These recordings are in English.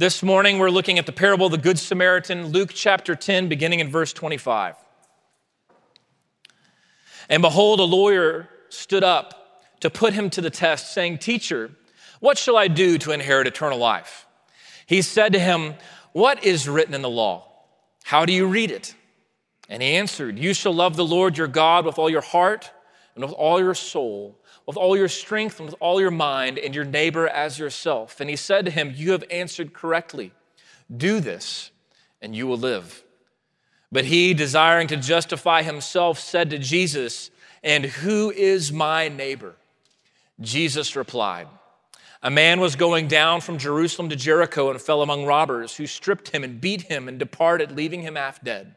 This morning, we're looking at the parable of the Good Samaritan, Luke chapter 10, beginning in verse 25. And behold, a lawyer stood up to put him to the test, saying, Teacher, what shall I do to inherit eternal life? He said to him, What is written in the law? How do you read it? And he answered, You shall love the Lord your God with all your heart and with all your soul with all your strength and with all your mind, and your neighbor as yourself. And he said to him, You have answered correctly. Do this, and you will live. But he, desiring to justify himself, said to Jesus, And who is my neighbor? Jesus replied, A man was going down from Jerusalem to Jericho and fell among robbers, who stripped him and beat him and departed, leaving him half dead.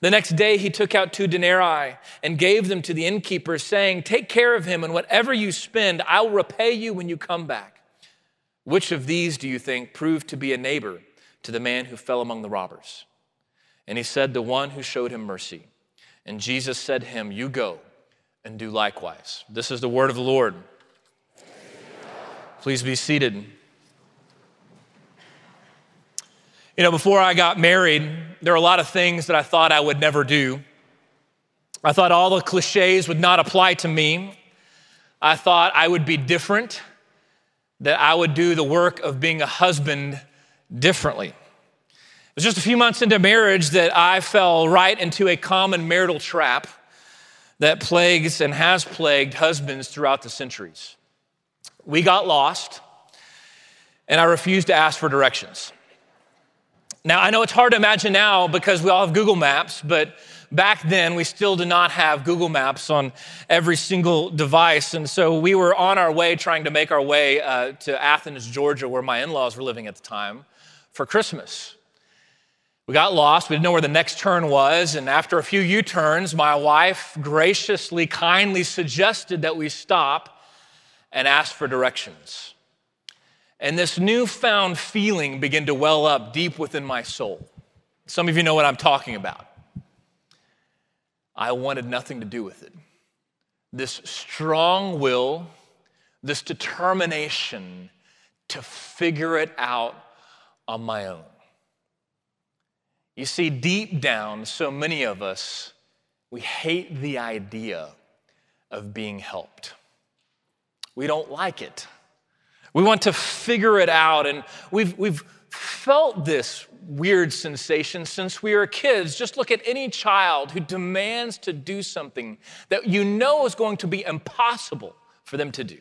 The next day he took out two denarii and gave them to the innkeeper, saying, Take care of him, and whatever you spend, I will repay you when you come back. Which of these do you think proved to be a neighbor to the man who fell among the robbers? And he said, The one who showed him mercy. And Jesus said to him, You go and do likewise. This is the word of the Lord. Please be seated. You know, before I got married, there were a lot of things that I thought I would never do. I thought all the cliches would not apply to me. I thought I would be different, that I would do the work of being a husband differently. It was just a few months into marriage that I fell right into a common marital trap that plagues and has plagued husbands throughout the centuries. We got lost, and I refused to ask for directions. Now, I know it's hard to imagine now because we all have Google Maps, but back then we still did not have Google Maps on every single device. And so we were on our way trying to make our way uh, to Athens, Georgia, where my in laws were living at the time, for Christmas. We got lost. We didn't know where the next turn was. And after a few U turns, my wife graciously, kindly suggested that we stop and ask for directions. And this newfound feeling began to well up deep within my soul. Some of you know what I'm talking about. I wanted nothing to do with it. This strong will, this determination to figure it out on my own. You see, deep down, so many of us, we hate the idea of being helped. We don't like it. We want to figure it out. And we've, we've felt this weird sensation since we were kids. Just look at any child who demands to do something that you know is going to be impossible for them to do.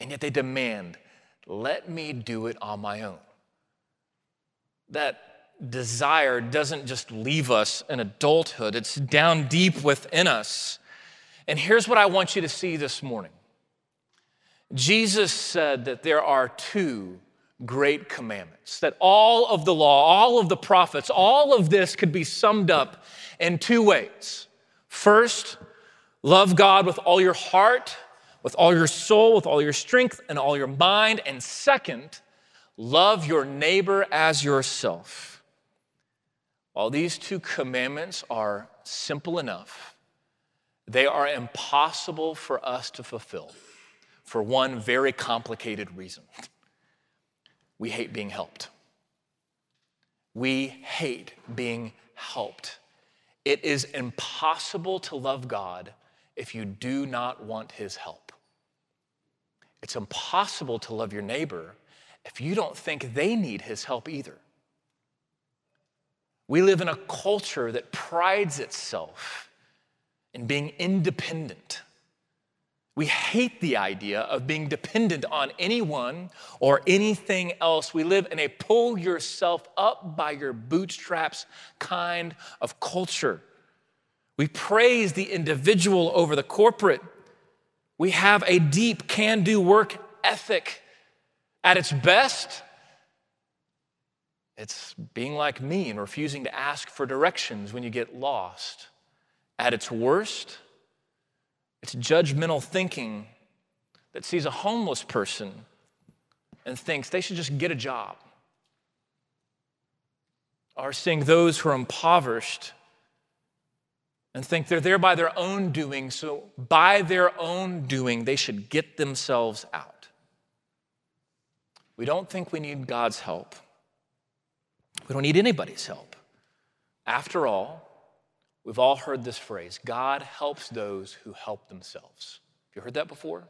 And yet they demand, let me do it on my own. That desire doesn't just leave us in adulthood, it's down deep within us. And here's what I want you to see this morning Jesus said that there are two great commandments, that all of the law, all of the prophets, all of this could be summed up in two ways. First, love God with all your heart, with all your soul, with all your strength, and all your mind. And second, love your neighbor as yourself. While these two commandments are simple enough, they are impossible for us to fulfill for one very complicated reason we hate being helped. We hate being helped. It is impossible to love God if you do not want His help. It's impossible to love your neighbor if you don't think they need His help either. We live in a culture that prides itself in being independent we hate the idea of being dependent on anyone or anything else. We live in a pull yourself up by your bootstraps kind of culture. We praise the individual over the corporate. We have a deep can do work ethic. At its best, It's being like me and refusing to ask for directions when you get lost. At its worst, it's judgmental thinking that sees a homeless person and thinks they should just get a job. Or seeing those who are impoverished and think they're there by their own doing, so by their own doing, they should get themselves out. We don't think we need God's help. We don't need anybody's help. After all, we've all heard this phrase God helps those who help themselves. Have you heard that before?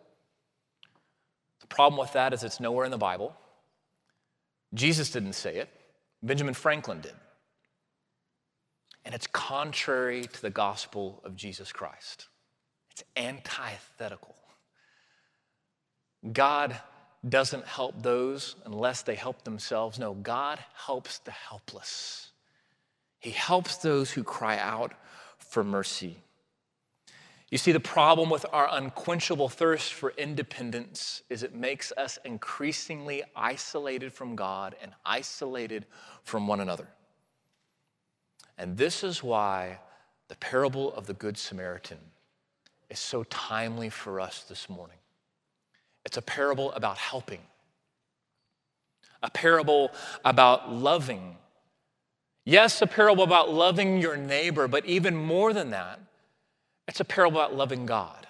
The problem with that is it's nowhere in the Bible. Jesus didn't say it, Benjamin Franklin did and it's contrary to the gospel of Jesus Christ. It's antithetical. God doesn't help those unless they help themselves. No, God helps the helpless. He helps those who cry out for mercy. You see, the problem with our unquenchable thirst for independence is it makes us increasingly isolated from God and isolated from one another. And this is why the parable of the Good Samaritan is so timely for us this morning. It's a parable about helping, a parable about loving. Yes, a parable about loving your neighbor, but even more than that, it's a parable about loving God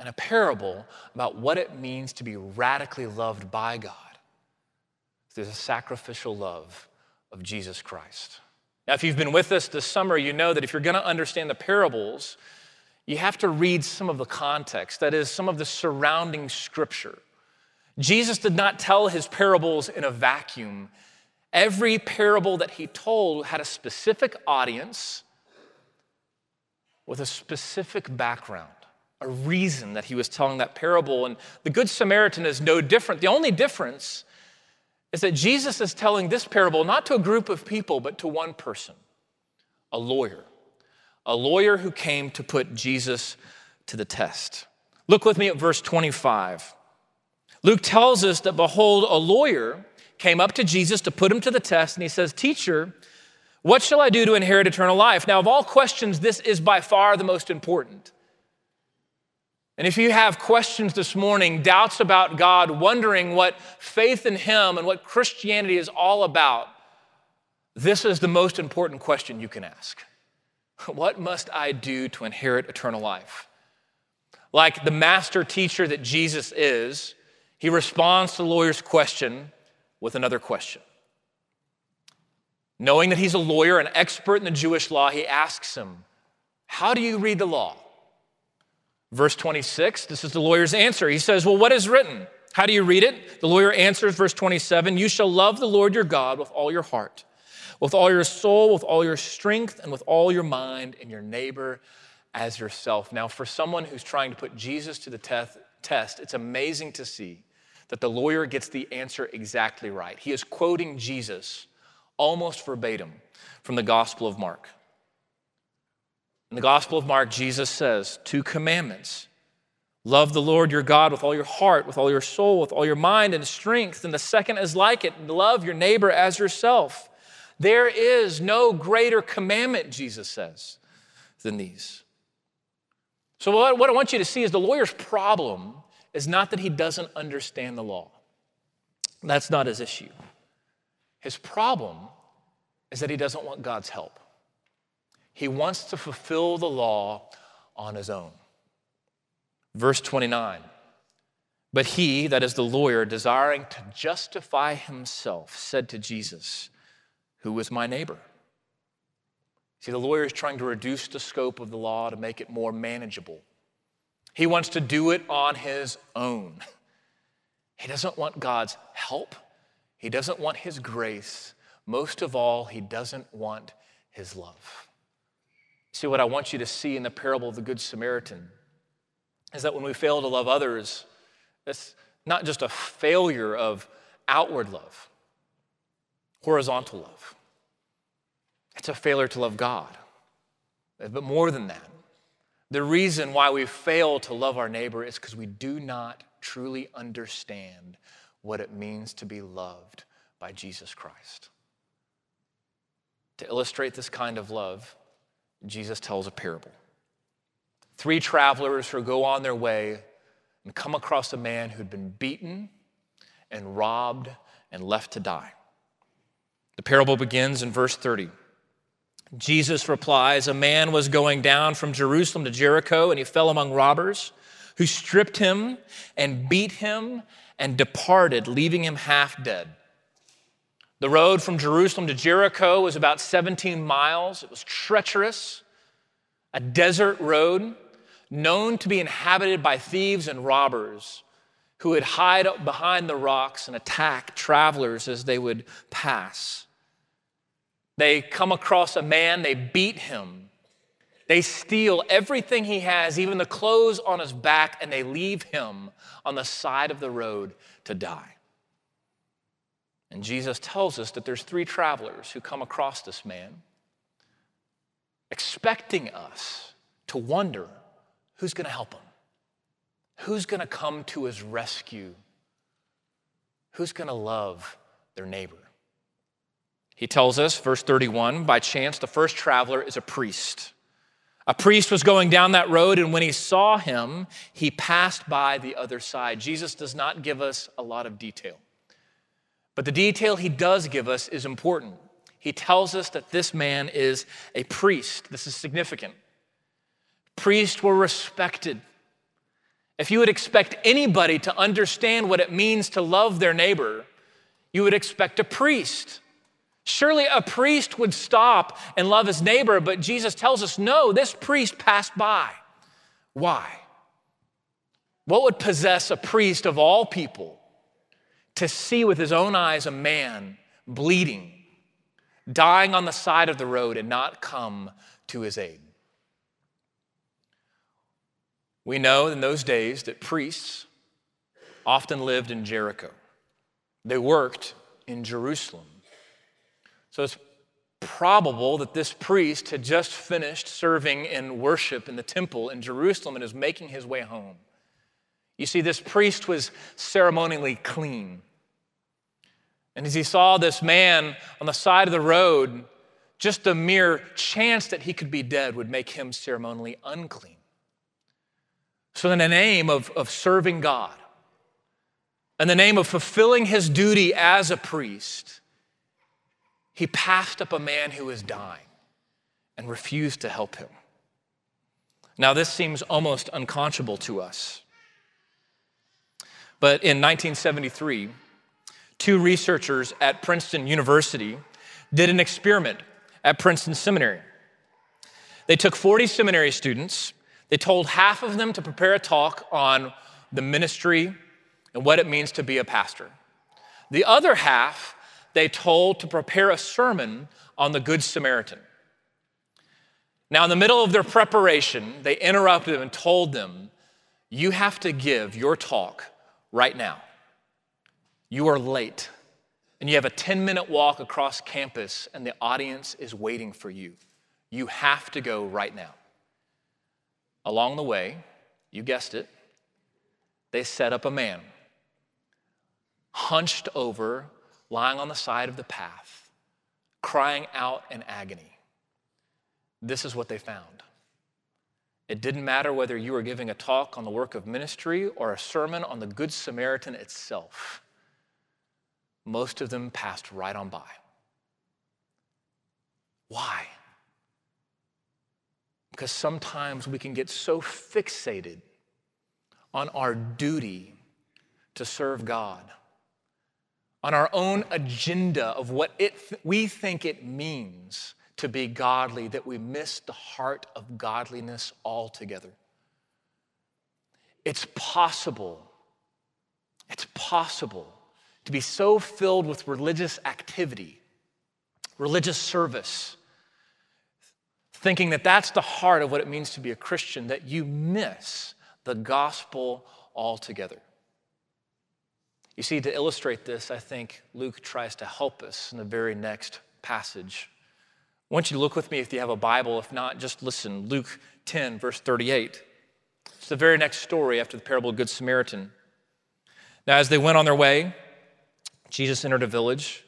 and a parable about what it means to be radically loved by God through the sacrificial love of Jesus Christ. Now, if you've been with us this summer, you know that if you're going to understand the parables, you have to read some of the context, that is, some of the surrounding scripture. Jesus did not tell his parables in a vacuum. Every parable that he told had a specific audience with a specific background, a reason that he was telling that parable. And the Good Samaritan is no different. The only difference is that Jesus is telling this parable not to a group of people, but to one person, a lawyer, a lawyer who came to put Jesus to the test. Look with me at verse 25. Luke tells us that, behold, a lawyer came up to Jesus to put him to the test, and he says, Teacher, what shall I do to inherit eternal life? Now, of all questions, this is by far the most important. And if you have questions this morning, doubts about God, wondering what faith in Him and what Christianity is all about, this is the most important question you can ask. What must I do to inherit eternal life? Like the master teacher that Jesus is, he responds to the lawyer's question with another question. Knowing that he's a lawyer, an expert in the Jewish law, he asks him, How do you read the law? Verse 26, this is the lawyer's answer. He says, Well, what is written? How do you read it? The lawyer answers, verse 27 You shall love the Lord your God with all your heart, with all your soul, with all your strength, and with all your mind, and your neighbor as yourself. Now, for someone who's trying to put Jesus to the test, it's amazing to see that the lawyer gets the answer exactly right. He is quoting Jesus almost verbatim from the Gospel of Mark. In the Gospel of Mark, Jesus says two commandments love the Lord your God with all your heart, with all your soul, with all your mind and strength. And the second is like it love your neighbor as yourself. There is no greater commandment, Jesus says, than these. So, what I want you to see is the lawyer's problem is not that he doesn't understand the law. That's not his issue. His problem is that he doesn't want God's help. He wants to fulfill the law on his own. Verse 29 But he, that is the lawyer, desiring to justify himself, said to Jesus, Who is my neighbor? See, the lawyer is trying to reduce the scope of the law to make it more manageable. He wants to do it on his own. He doesn't want God's help. He doesn't want his grace. Most of all, he doesn't want his love. See, what I want you to see in the parable of the Good Samaritan is that when we fail to love others, it's not just a failure of outward love, horizontal love. It's a failure to love God. But more than that, the reason why we fail to love our neighbor is because we do not truly understand what it means to be loved by Jesus Christ. to illustrate this kind of love, Jesus tells a parable. Three travelers who go on their way and come across a man who'd been beaten and robbed and left to die. The parable begins in verse 30. Jesus replies A man was going down from Jerusalem to Jericho, and he fell among robbers who stripped him and beat him and departed, leaving him half dead. The road from Jerusalem to Jericho was about 17 miles. It was treacherous, a desert road known to be inhabited by thieves and robbers who would hide behind the rocks and attack travelers as they would pass. They come across a man, they beat him. They steal everything he has, even the clothes on his back, and they leave him on the side of the road to die. And Jesus tells us that there's three travelers who come across this man, expecting us to wonder who's going to help him? Who's going to come to his rescue? Who's going to love their neighbor? He tells us, verse 31, by chance, the first traveler is a priest. A priest was going down that road, and when he saw him, he passed by the other side. Jesus does not give us a lot of detail. But the detail he does give us is important. He tells us that this man is a priest. This is significant. Priests were respected. If you would expect anybody to understand what it means to love their neighbor, you would expect a priest. Surely a priest would stop and love his neighbor, but Jesus tells us no, this priest passed by. Why? What would possess a priest of all people to see with his own eyes a man bleeding, dying on the side of the road, and not come to his aid? We know in those days that priests often lived in Jericho. They worked in Jerusalem. So it's probable that this priest had just finished serving in worship in the temple in Jerusalem and is making his way home. You see, this priest was ceremonially clean. And as he saw this man on the side of the road, just the mere chance that he could be dead would make him ceremonially unclean. So, in the name of, of serving God, in the name of fulfilling his duty as a priest, he passed up a man who was dying and refused to help him. Now, this seems almost unconscionable to us. But in 1973, two researchers at Princeton University did an experiment at Princeton Seminary. They took 40 seminary students they told half of them to prepare a talk on the ministry and what it means to be a pastor. The other half, they told to prepare a sermon on the Good Samaritan. Now, in the middle of their preparation, they interrupted them and told them, You have to give your talk right now. You are late, and you have a 10 minute walk across campus, and the audience is waiting for you. You have to go right now. Along the way, you guessed it, they set up a man, hunched over, lying on the side of the path, crying out in agony. This is what they found. It didn't matter whether you were giving a talk on the work of ministry or a sermon on the Good Samaritan itself. Most of them passed right on by. Why? Because sometimes we can get so fixated on our duty to serve God, on our own agenda of what it th- we think it means to be godly, that we miss the heart of godliness altogether. It's possible, it's possible to be so filled with religious activity, religious service, thinking that that's the heart of what it means to be a Christian, that you miss the gospel altogether. You see, to illustrate this, I think Luke tries to help us in the very next passage. I want you to look with me if you have a Bible. If not, just listen. Luke 10, verse 38. It's the very next story after the parable of Good Samaritan. Now, as they went on their way, Jesus entered a village.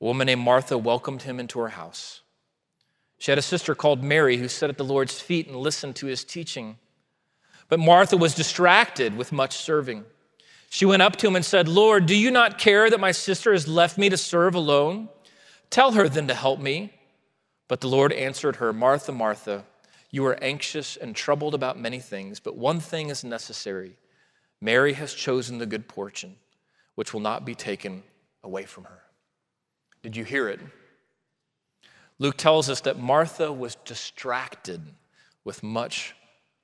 A woman named Martha welcomed him into her house. She had a sister called Mary who sat at the Lord's feet and listened to his teaching. But Martha was distracted with much serving. She went up to him and said, Lord, do you not care that my sister has left me to serve alone? Tell her then to help me. But the Lord answered her, Martha, Martha, you are anxious and troubled about many things, but one thing is necessary. Mary has chosen the good portion, which will not be taken away from her. Did you hear it? Luke tells us that Martha was distracted with much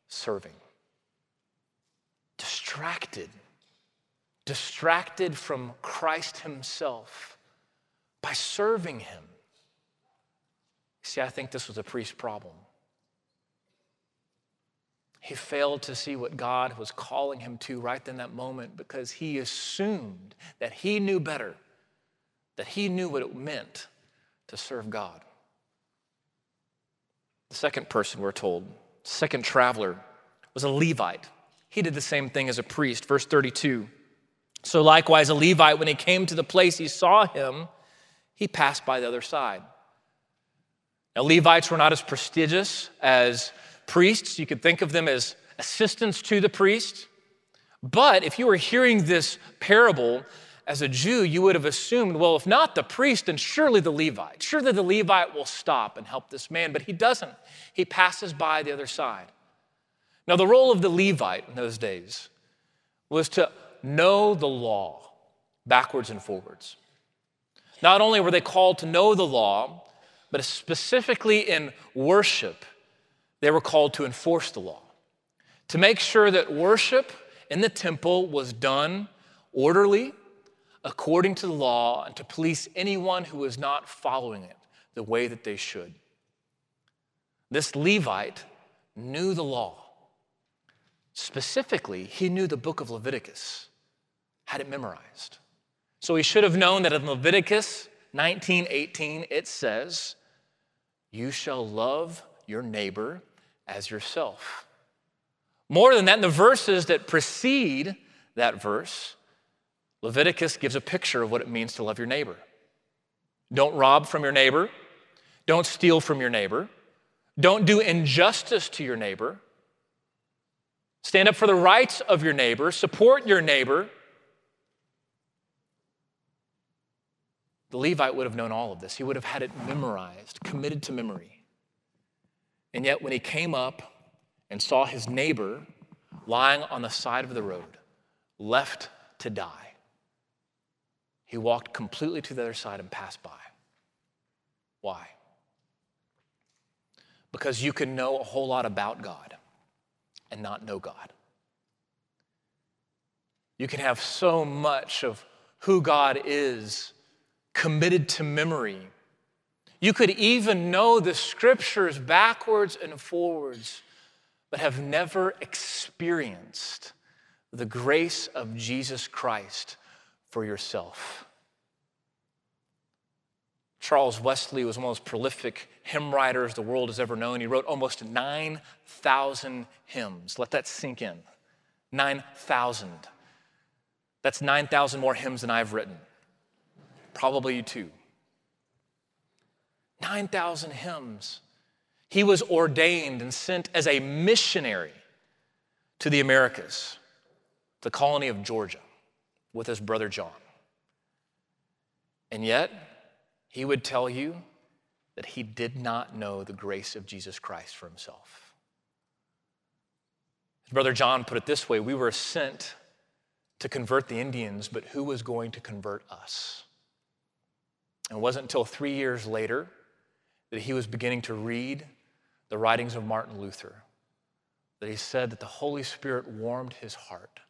serving. Distracted. Distracted from Christ Himself by serving Him. See, I think this was a priest problem. He failed to see what God was calling him to right in that moment because he assumed that he knew better, that he knew what it meant to serve God. The second person, we're told, second traveler, was a Levite. He did the same thing as a priest. Verse 32. So likewise, a Levite, when he came to the place he saw him, he passed by the other side. Now, Levites were not as prestigious as priests. You could think of them as assistants to the priest. But if you were hearing this parable as a Jew, you would have assumed, well, if not the priest, then surely the Levite. Surely the Levite will stop and help this man. But he doesn't. He passes by the other side. Now, the role of the Levite in those days was to know the law backwards and forwards. Not only were they called to know the law, but specifically in worship, they were called to enforce the law, to make sure that worship in the temple was done orderly, according to the law, and to police anyone who was not following it the way that they should. This Levite knew the law. Specifically, he knew the book of Leviticus, had it memorized. So he should have known that in Leviticus 19:18 it says, "You shall love your neighbor as yourself." More than that, in the verses that precede that verse, Leviticus gives a picture of what it means to love your neighbor. Don't rob from your neighbor. Don't steal from your neighbor. Don't do injustice to your neighbor. Stand up for the rights of your neighbor. Support your neighbor. The Levite would have known all of this. He would have had it memorized, committed to memory. And yet, when he came up and saw his neighbor lying on the side of the road, left to die, he walked completely to the other side and passed by. Why? Because you can know a whole lot about God and not know God. You can have so much of who God is committed to memory. You could even know the scriptures backwards and forwards, but have never experienced the grace of Jesus Christ for yourself. Charles Wesley was one of the most prolific hymn writers the world has ever known. He wrote almost 9,000 hymns. Let that sink in. 9,000. That's 9,000 more hymns than I've written. Probably you too. 9,000 hymns. He was ordained and sent as a missionary to the Americas, the colony of Georgia, with his brother John. And yet, he would tell you that he did not know the grace of Jesus Christ for himself. His brother John put it this way we were sent to convert the Indians, but who was going to convert us? It wasn't until three years later that he was beginning to read the writings of Martin Luther that he said that the Holy Spirit warmed his heart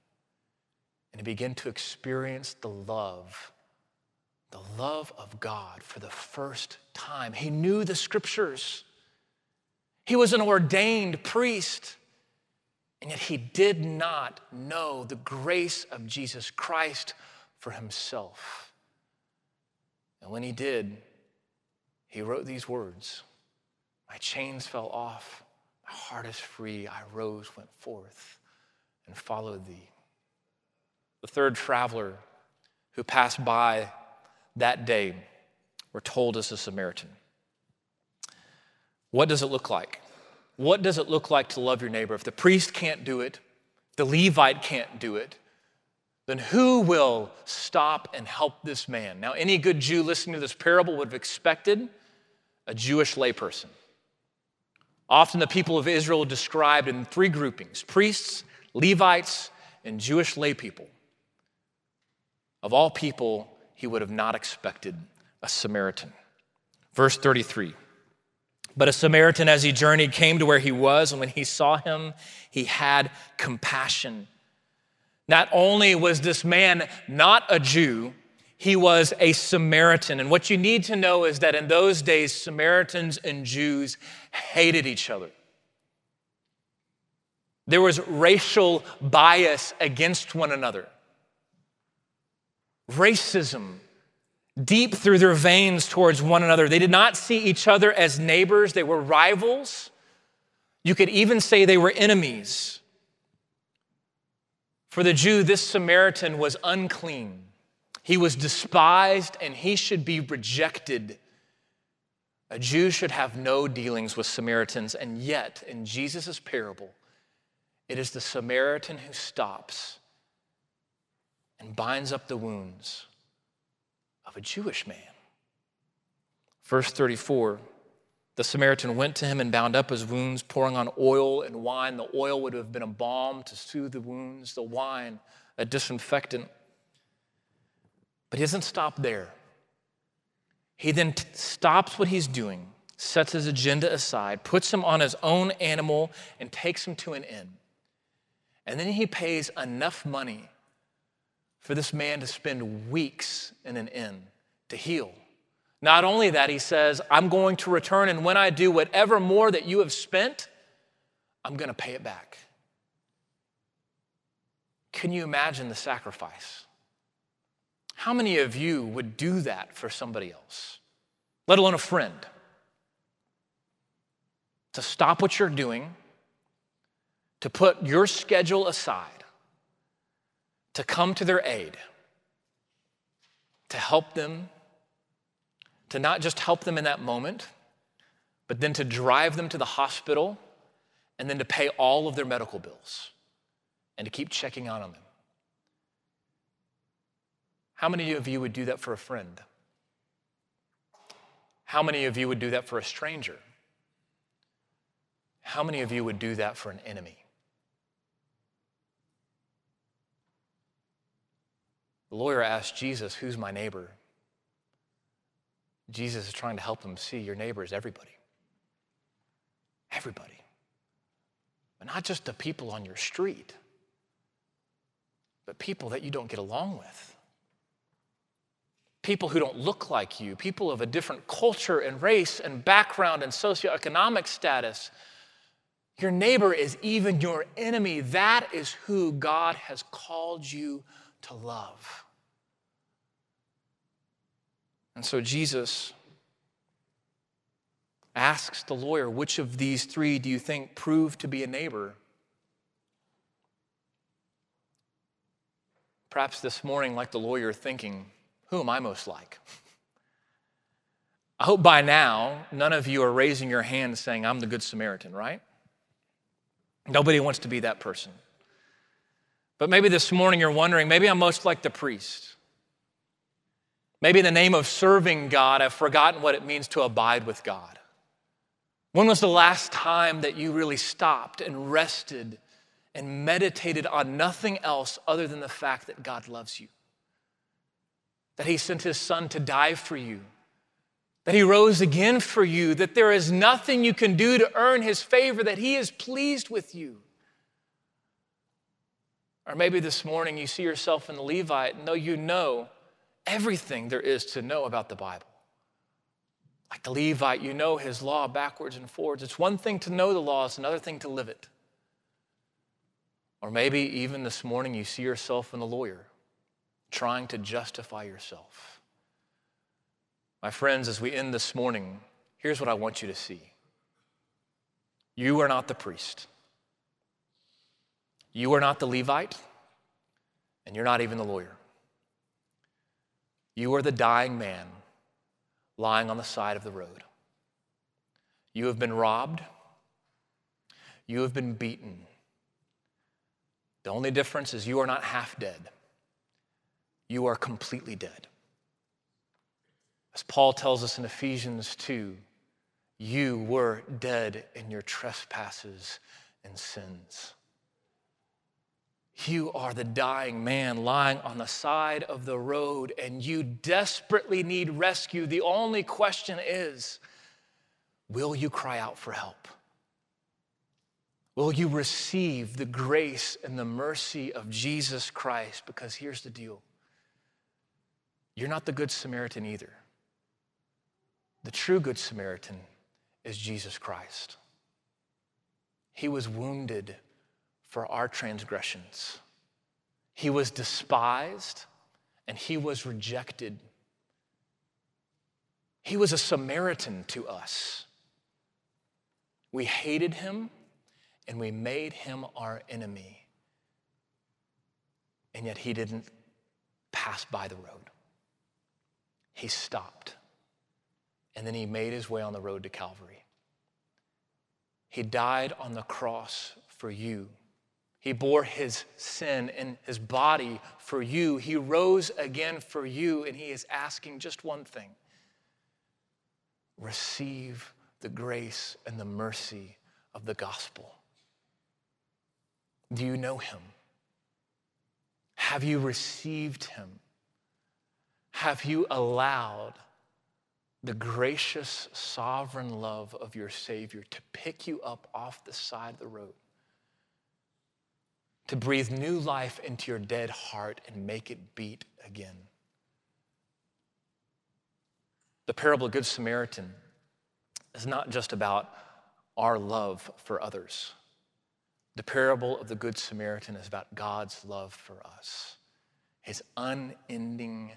and he began to experience the love, the love of God for the first time. He knew the scriptures, he was an ordained priest. And yet he did not know the grace of Jesus Christ for himself. And when he did, he wrote these words My chains fell off, my heart is free. I rose, went forth, and followed thee. The third traveler who passed by that day, we're told, is a Samaritan. What does it look like? What does it look like to love your neighbor? If the priest can't do it, the Levite can't do it, then who will stop and help this man? Now, any good Jew listening to this parable would have expected a Jewish layperson. Often the people of Israel are described in three groupings priests, Levites, and Jewish laypeople. Of all people, he would have not expected a Samaritan. Verse 33 But a Samaritan, as he journeyed, came to where he was, and when he saw him, he had compassion. Not only was this man not a Jew, he was a Samaritan. And what you need to know is that in those days, Samaritans and Jews hated each other. There was racial bias against one another. Racism deep through their veins towards one another. They did not see each other as neighbors, they were rivals. You could even say they were enemies. For the Jew, this Samaritan was unclean. He was despised and he should be rejected. A Jew should have no dealings with Samaritans, and yet, in Jesus' parable, it is the Samaritan who stops and binds up the wounds of a Jewish man. Verse 34 the Samaritan went to him and bound up his wounds, pouring on oil and wine. The oil would have been a balm to soothe the wounds, the wine, a disinfectant. But he doesn't stop there. He then t- stops what he's doing, sets his agenda aside, puts him on his own animal, and takes him to an inn. And then he pays enough money for this man to spend weeks in an inn to heal. Not only that, he says, I'm going to return, and when I do, whatever more that you have spent, I'm going to pay it back. Can you imagine the sacrifice? How many of you would do that for somebody else, let alone a friend? To stop what you're doing, to put your schedule aside, to come to their aid, to help them, to not just help them in that moment, but then to drive them to the hospital and then to pay all of their medical bills and to keep checking on them. How many of you would do that for a friend? How many of you would do that for a stranger? How many of you would do that for an enemy? The lawyer asked Jesus, Who's my neighbor? Jesus is trying to help them see your neighbor is everybody. Everybody. But not just the people on your street, but people that you don't get along with people who don't look like you, people of a different culture and race and background and socioeconomic status. Your neighbor is even your enemy. That is who God has called you to love. And so Jesus asks the lawyer, which of these three do you think proved to be a neighbor? Perhaps this morning, like the lawyer, thinking, who am I most like? I hope by now none of you are raising your hand saying, I'm the Good Samaritan, right? Nobody wants to be that person. But maybe this morning you're wondering, maybe I'm most like the priest. Maybe in the name of serving God, I've forgotten what it means to abide with God. When was the last time that you really stopped and rested and meditated on nothing else other than the fact that God loves you? that He sent His Son to die for you, that He rose again for you, that there is nothing you can do to earn His favor, that He is pleased with you. Or maybe this morning you see yourself in the Levite and though you know everything there is to know about the Bible. Like the Levite, you know his law backwards and forwards. It's one thing to know the law, it's another thing to live it. Or maybe even this morning you see yourself in the lawyer trying to justify yourself. My friends, as we end this morning, here's what I want you to see you are not the priest, you are not the Levite, and you're not even the lawyer. You are the dying man lying on the side of the road. You have been robbed. You have been beaten. The only difference is you are not half dead, you are completely dead. As Paul tells us in Ephesians 2, you were dead in your trespasses and sins. You are the dying man lying on the side of the road, and you desperately need rescue. The only question is will you cry out for help? Will you receive the grace and the mercy of Jesus Christ? Because here's the deal you're not the Good Samaritan either. The true Good Samaritan is Jesus Christ. He was wounded for our transgressions. He was despised and he was rejected. He was a Samaritan to us. We hated him and we made him our enemy. And yet he didn't pass by the road. He stopped. And then he made his way on the road to Calvary. He died on the cross for you he bore his sin in his body for you. He rose again for you, and he is asking just one thing receive the grace and the mercy of the gospel. Do you know him? Have you received him? Have you allowed the gracious, sovereign love of your Savior to pick you up off the side of the road? To breathe new life into your dead heart and make it beat again. The parable of the Good Samaritan is not just about our love for others. The parable of the Good Samaritan is about God's love for us, his unending,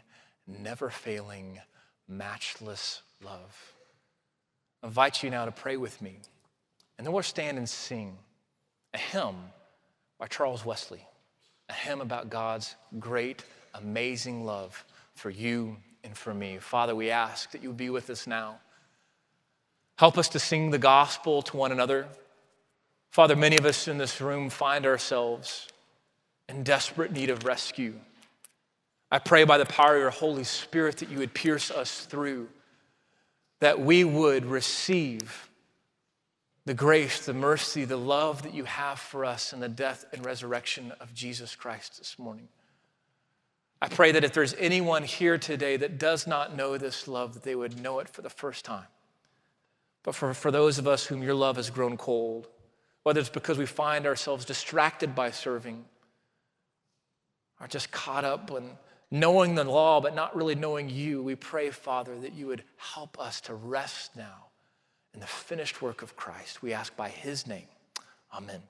never failing, matchless love. I invite you now to pray with me, and then we'll stand and sing a hymn by Charles Wesley, a hymn about God's great, amazing love for you and for me. Father, we ask that you would be with us now. Help us to sing the gospel to one another. Father, many of us in this room find ourselves in desperate need of rescue. I pray by the power of your Holy Spirit that you would pierce us through, that we would receive the grace, the mercy, the love that you have for us in the death and resurrection of Jesus Christ this morning. I pray that if there's anyone here today that does not know this love, that they would know it for the first time. But for, for those of us whom your love has grown cold, whether it's because we find ourselves distracted by serving, or just caught up in knowing the law but not really knowing you, we pray, Father, that you would help us to rest now in the finished work of Christ. We ask by his name. Amen.